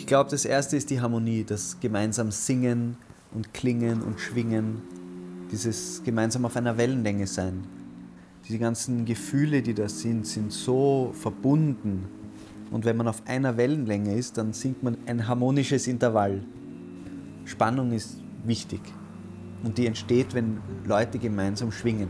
Ich glaube, das erste ist die Harmonie, das gemeinsam Singen und Klingen und Schwingen, dieses gemeinsam auf einer Wellenlänge sein. Diese ganzen Gefühle, die da sind, sind so verbunden. Und wenn man auf einer Wellenlänge ist, dann singt man ein harmonisches Intervall. Spannung ist wichtig. Und die entsteht, wenn Leute gemeinsam schwingen.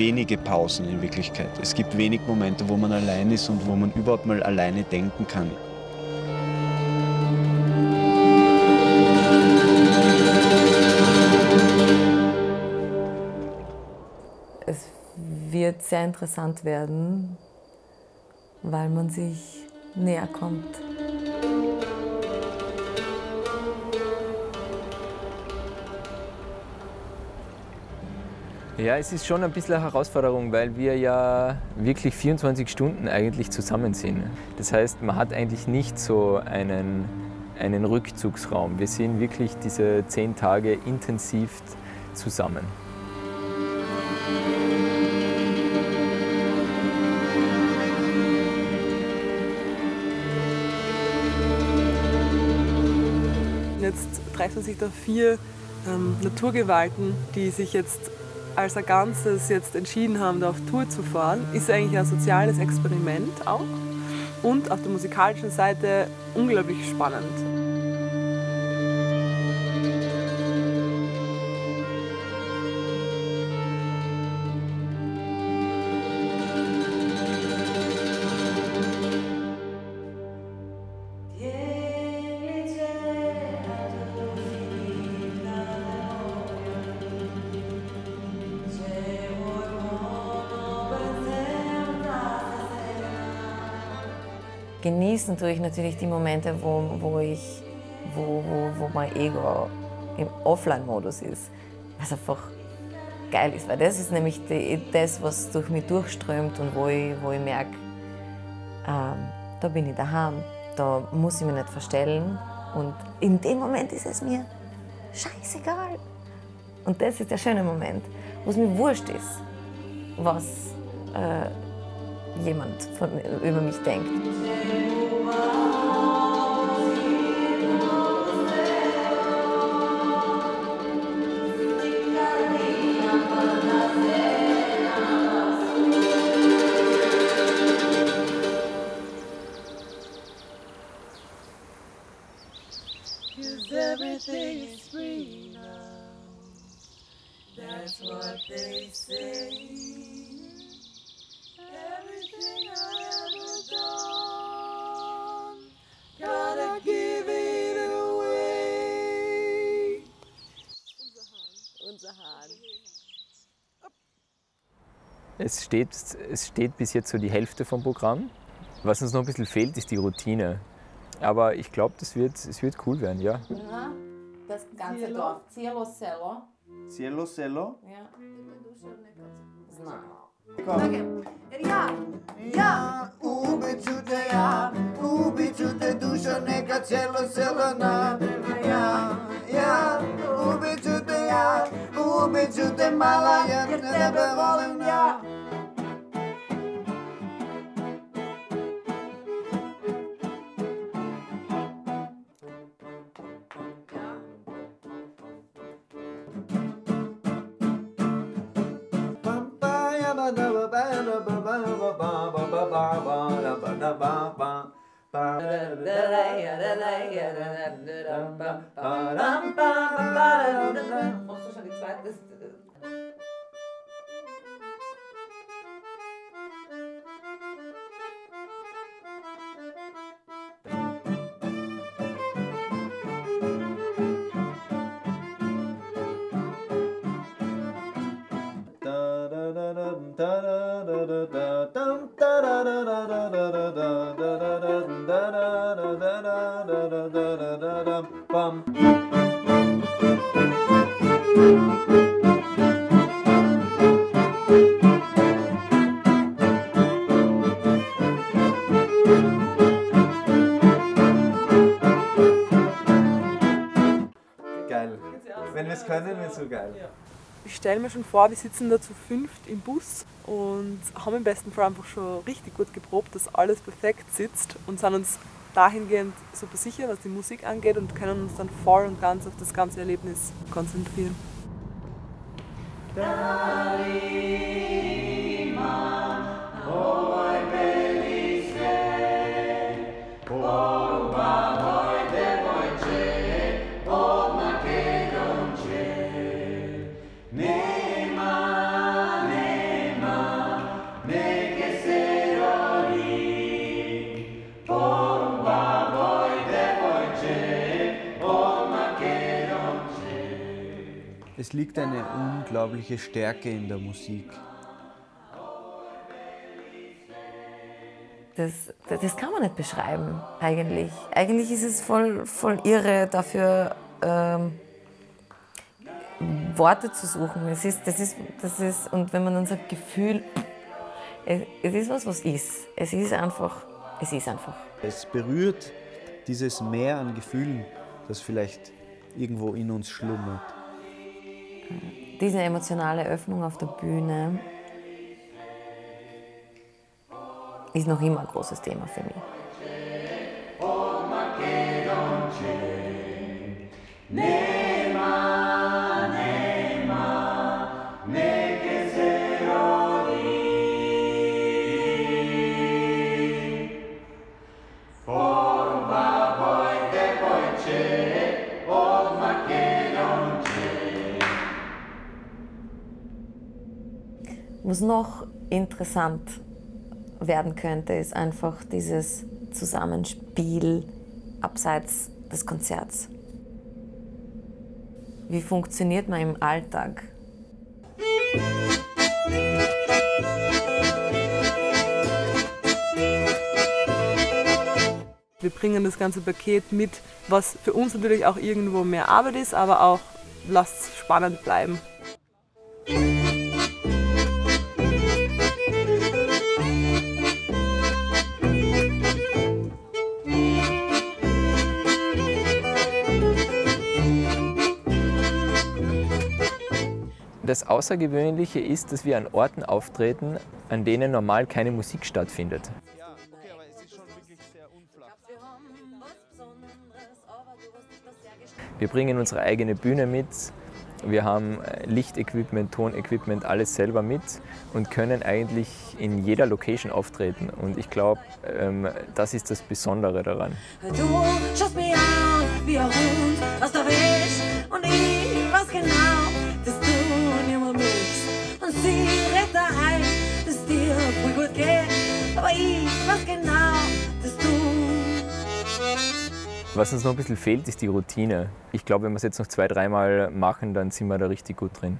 Wenige Pausen in Wirklichkeit. Es gibt wenig Momente, wo man allein ist und wo man überhaupt mal alleine denken kann. Es wird sehr interessant werden, weil man sich näher kommt. Ja, es ist schon ein bisschen eine Herausforderung, weil wir ja wirklich 24 Stunden eigentlich zusammen sind. Das heißt, man hat eigentlich nicht so einen, einen Rückzugsraum. Wir sind wirklich diese zehn Tage intensiv zusammen. Jetzt treffen sich da vier ähm, Naturgewalten, die sich jetzt als ein Ganzes jetzt entschieden haben, da auf Tour zu fahren, ist eigentlich ein soziales Experiment auch und auf der musikalischen Seite unglaublich spannend. Genießen tue ich natürlich die Momente, wo, wo, ich, wo, wo, wo mein Ego im Offline-Modus ist. Was einfach geil ist, weil das ist nämlich die, das, was durch mich durchströmt und wo ich, wo ich merke, ähm, da bin ich daheim, da muss ich mich nicht verstellen und in dem Moment ist es mir scheißegal. Und das ist der schöne Moment, wo es mir wurscht ist, was äh, jemand von, über mich denkt. Es steht, es steht bis jetzt so die Hälfte vom Programm. Was uns noch ein bisschen fehlt, ist die Routine. Aber ich glaube, das wird, es wird cool werden, ja. ja das ganze Cielo. Dorf. Cielo Cello. Cielo Cello? Ja. Okay. Ja, ja. Ubicute ja, ubicute dušo neka cielo selo na. Ja, ja, ubicute ja, być u tym malarem, gdy be było mnie. Geil. Wenn wir es können, wird es so geil. Ich stelle mir schon vor, wir sitzen da zu fünft im Bus und haben im besten Fall einfach schon richtig gut geprobt, dass alles perfekt sitzt und sind uns dahingehend super sicher, was die Musik angeht und können uns dann voll und ganz auf das ganze Erlebnis konzentrieren. Es liegt eine unglaubliche Stärke in der Musik. Das, das, das kann man nicht beschreiben, eigentlich. Eigentlich ist es voll, voll irre, dafür ähm, Worte zu suchen. Es ist, das ist, das ist, und wenn man dann sagt, Gefühl, es, es ist was, was ist. Es ist einfach, es ist einfach. Es berührt dieses Meer an Gefühlen, das vielleicht irgendwo in uns schlummert. Diese emotionale Öffnung auf der Bühne ist noch immer ein großes Thema für mich. Was noch interessant werden könnte, ist einfach dieses Zusammenspiel abseits des Konzerts. Wie funktioniert man im Alltag? Wir bringen das ganze Paket mit, was für uns natürlich auch irgendwo mehr Arbeit ist, aber auch lasst es spannend bleiben. Das Außergewöhnliche ist, dass wir an Orten auftreten, an denen normal keine Musik stattfindet. Wir bringen unsere eigene Bühne mit, wir haben äh, Lichtequipment, Tonequipment, alles selber mit und können eigentlich in jeder Location auftreten. Und ich glaube, ähm, das ist das Besondere daran. Du schaust mich an wie ein Hund aus der Wäsche und ich weiß genau, ich weiß genau, dass du Was uns noch ein bisschen fehlt, ist die Routine. Ich glaube, wenn wir es jetzt noch zwei, dreimal machen, dann sind wir da richtig gut drin.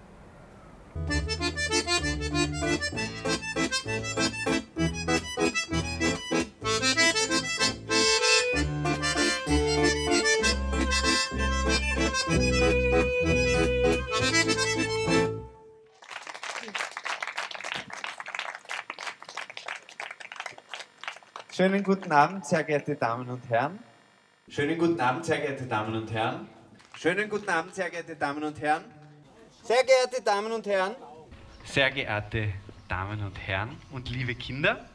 Schönen guten Abend, sehr geehrte Damen und Herren. Schönen guten Abend, sehr geehrte Damen und Herren. Schönen guten Abend, sehr geehrte Damen und Herren. Sehr geehrte Damen und Herren. Sehr geehrte Damen und Herren und liebe Kinder.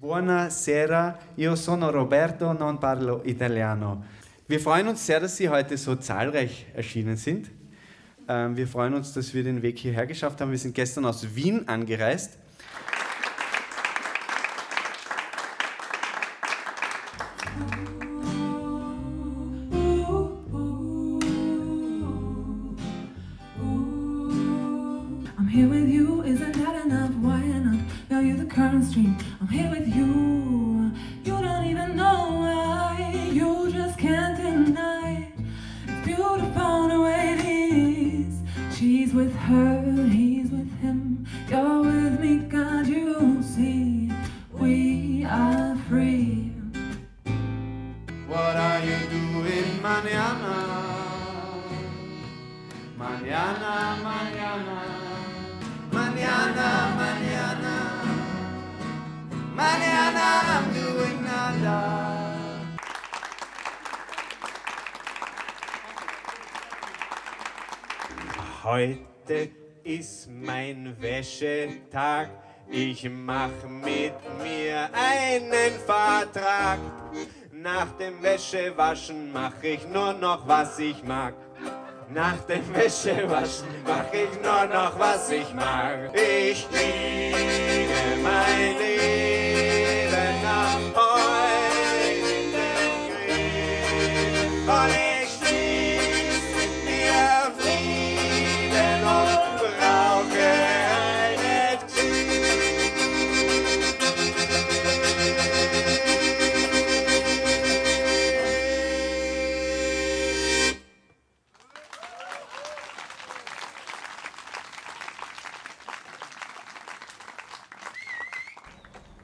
Buonasera, io sono Roberto, non parlo italiano. Wir freuen uns sehr, dass Sie heute so zahlreich erschienen sind. Ähm, Wir freuen uns, dass wir den Weg hierher geschafft haben. Wir sind gestern aus Wien angereist. Wäschetag. Ich mach mit mir einen Vertrag. Nach dem Wäschewaschen mach ich nur noch, was ich mag. Nach dem Wäschewaschen mach ich nur noch, was ich mag. Ich kriege mein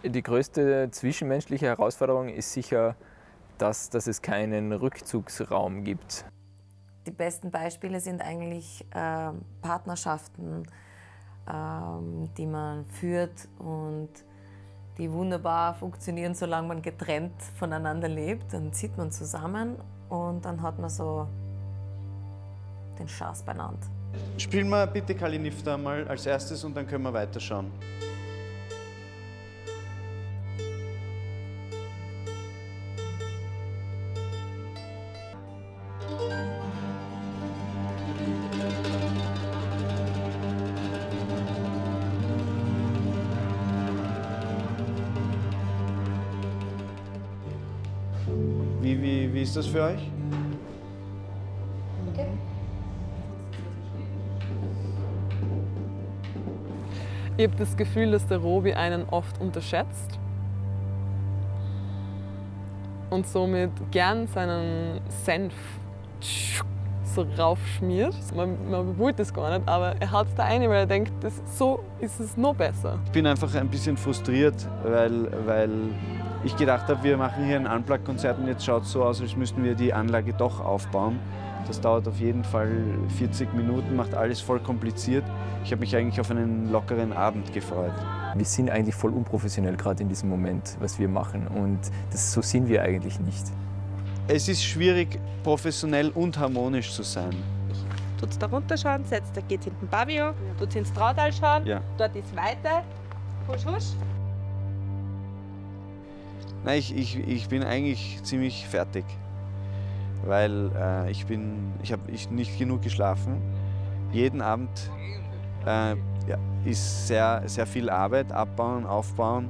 Die größte zwischenmenschliche Herausforderung ist sicher, dass, dass es keinen Rückzugsraum gibt. Die besten Beispiele sind eigentlich ähm, Partnerschaften, ähm, die man führt und die wunderbar funktionieren, solange man getrennt voneinander lebt. Dann zieht man zusammen und dann hat man so den Schatz beieinander. Spielen wir bitte Kalinifta mal als erstes und dann können wir weiterschauen. Wie, ist das für euch? Ich habe das Gefühl, dass der Robi einen oft unterschätzt und somit gern seinen Senf so raufschmiert. Man, man wollte das gar nicht, aber er hat es da rein, weil er denkt, das, so ist es noch besser. Ich bin einfach ein bisschen frustriert, weil, weil ich gedacht habe, wir machen hier ein Unplugged-Konzert und jetzt schaut es so aus, als müssten wir die Anlage doch aufbauen. Das dauert auf jeden Fall 40 Minuten, macht alles voll kompliziert. Ich habe mich eigentlich auf einen lockeren Abend gefreut. Wir sind eigentlich voll unprofessionell gerade in diesem Moment, was wir machen. Und das, so sind wir eigentlich nicht. Es ist schwierig, professionell und harmonisch zu sein. Tut's da runterschauen, setzt, da geht hinten Pavillon, tut's ins Trautal schauen, Ja. dort ist weiter, husch husch. Nein, ich, ich, ich bin eigentlich ziemlich fertig, weil äh, ich ich habe ich nicht genug geschlafen. Jeden Abend äh, ja, ist sehr, sehr viel Arbeit, abbauen, aufbauen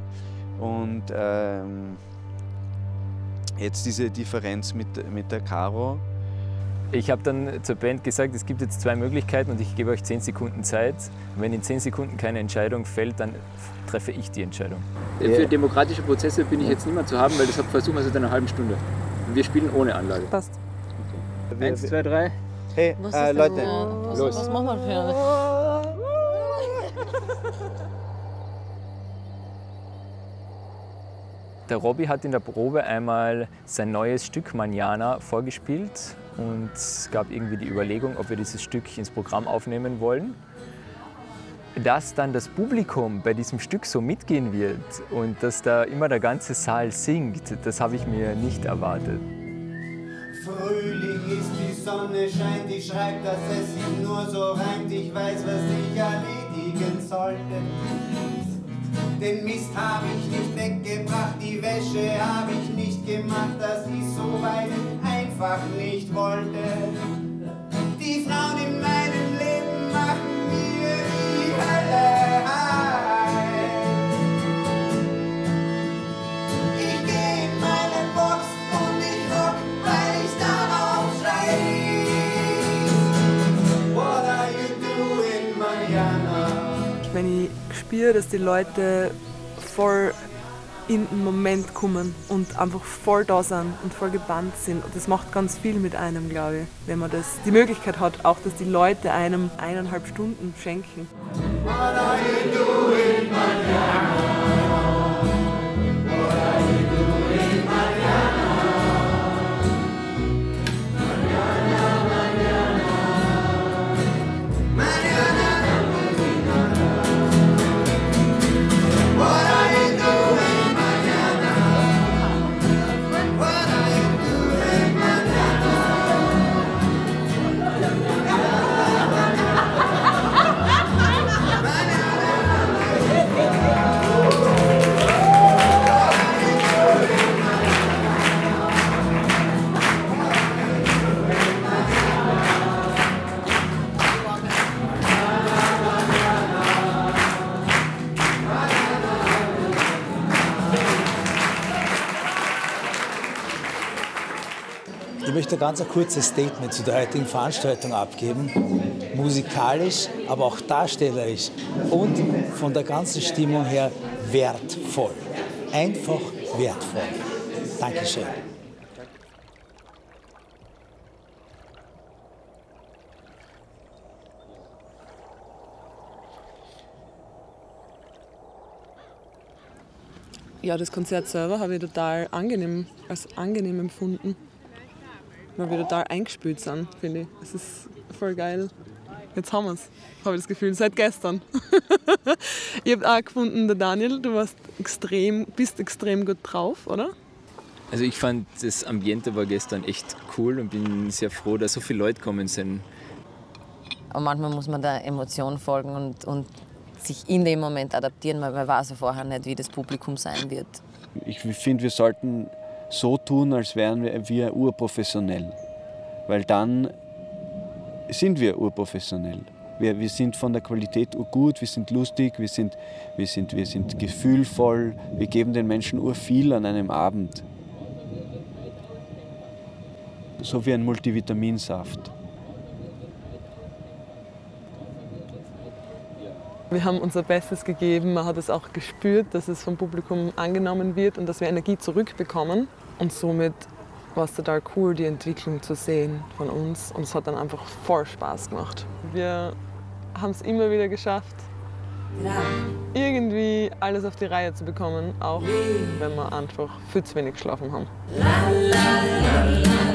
und ähm, jetzt diese Differenz mit, mit der Caro. Ich habe dann zur Band gesagt, es gibt jetzt zwei Möglichkeiten und ich gebe euch 10 Sekunden Zeit. Und wenn in 10 Sekunden keine Entscheidung fällt, dann treffe ich die Entscheidung. Für demokratische Prozesse bin ich jetzt niemand zu haben, weil das versuchen wir seit einer halben Stunde. Und wir spielen ohne Anlage. Passt. Eins, zwei, drei. Hey, äh, Leute, was, los. was machen wir für Der Robby hat in der Probe einmal sein neues Stück Manjana vorgespielt und es gab irgendwie die Überlegung, ob wir dieses Stück ins Programm aufnehmen wollen. Dass dann das Publikum bei diesem Stück so mitgehen wird und dass da immer der ganze Saal singt, das habe ich mir nicht erwartet. Frühling ist, die Sonne scheint, ich schreib, dass es sich nur so reimt, ich weiß, was ich erledigen sollte. Den Mist hab ich nicht weggebracht, die Wäsche hab ich nicht gemacht, dass ich so weit einfach nicht wollte. Die Frauen in meinem spüre, dass die Leute voll in den Moment kommen und einfach voll da sind und voll gebannt sind. Und das macht ganz viel mit einem, glaube ich, wenn man das die Möglichkeit hat, auch dass die Leute einem eineinhalb Stunden schenken. What are you doing, Möchte ein ganz kurzes Statement zu der heutigen Veranstaltung abgeben. Musikalisch, aber auch darstellerisch und von der ganzen Stimmung her wertvoll. Einfach wertvoll. Dankeschön. Ja, das Konzert selber habe ich total angenehm, als angenehm empfunden. Weil wir total eingespielt sind, finde ich. Es ist voll geil. Jetzt haben wir es, habe ich das Gefühl, seit gestern. ich habe auch gefunden, der Daniel, du warst extrem, bist extrem gut drauf, oder? Also ich fand, das Ambiente war gestern echt cool und bin sehr froh, dass so viele Leute gekommen sind. Aber manchmal muss man der Emotion folgen und, und sich in dem Moment adaptieren, weil man weiß ja vorher nicht, wie das Publikum sein wird. Ich finde, wir sollten so tun, als wären wir, wir urprofessionell. Weil dann sind wir urprofessionell. Wir, wir sind von der Qualität urgut, wir sind lustig, wir sind, wir, sind, wir sind gefühlvoll, wir geben den Menschen urviel an einem Abend. So wie ein Multivitaminsaft. Wir haben unser Bestes gegeben, man hat es auch gespürt, dass es vom Publikum angenommen wird und dass wir Energie zurückbekommen. Und somit war es total cool, die Entwicklung zu sehen von uns. Und es hat dann einfach voll Spaß gemacht. Wir haben es immer wieder geschafft, irgendwie alles auf die Reihe zu bekommen, auch wenn wir einfach viel zu wenig geschlafen haben. Od Makedonce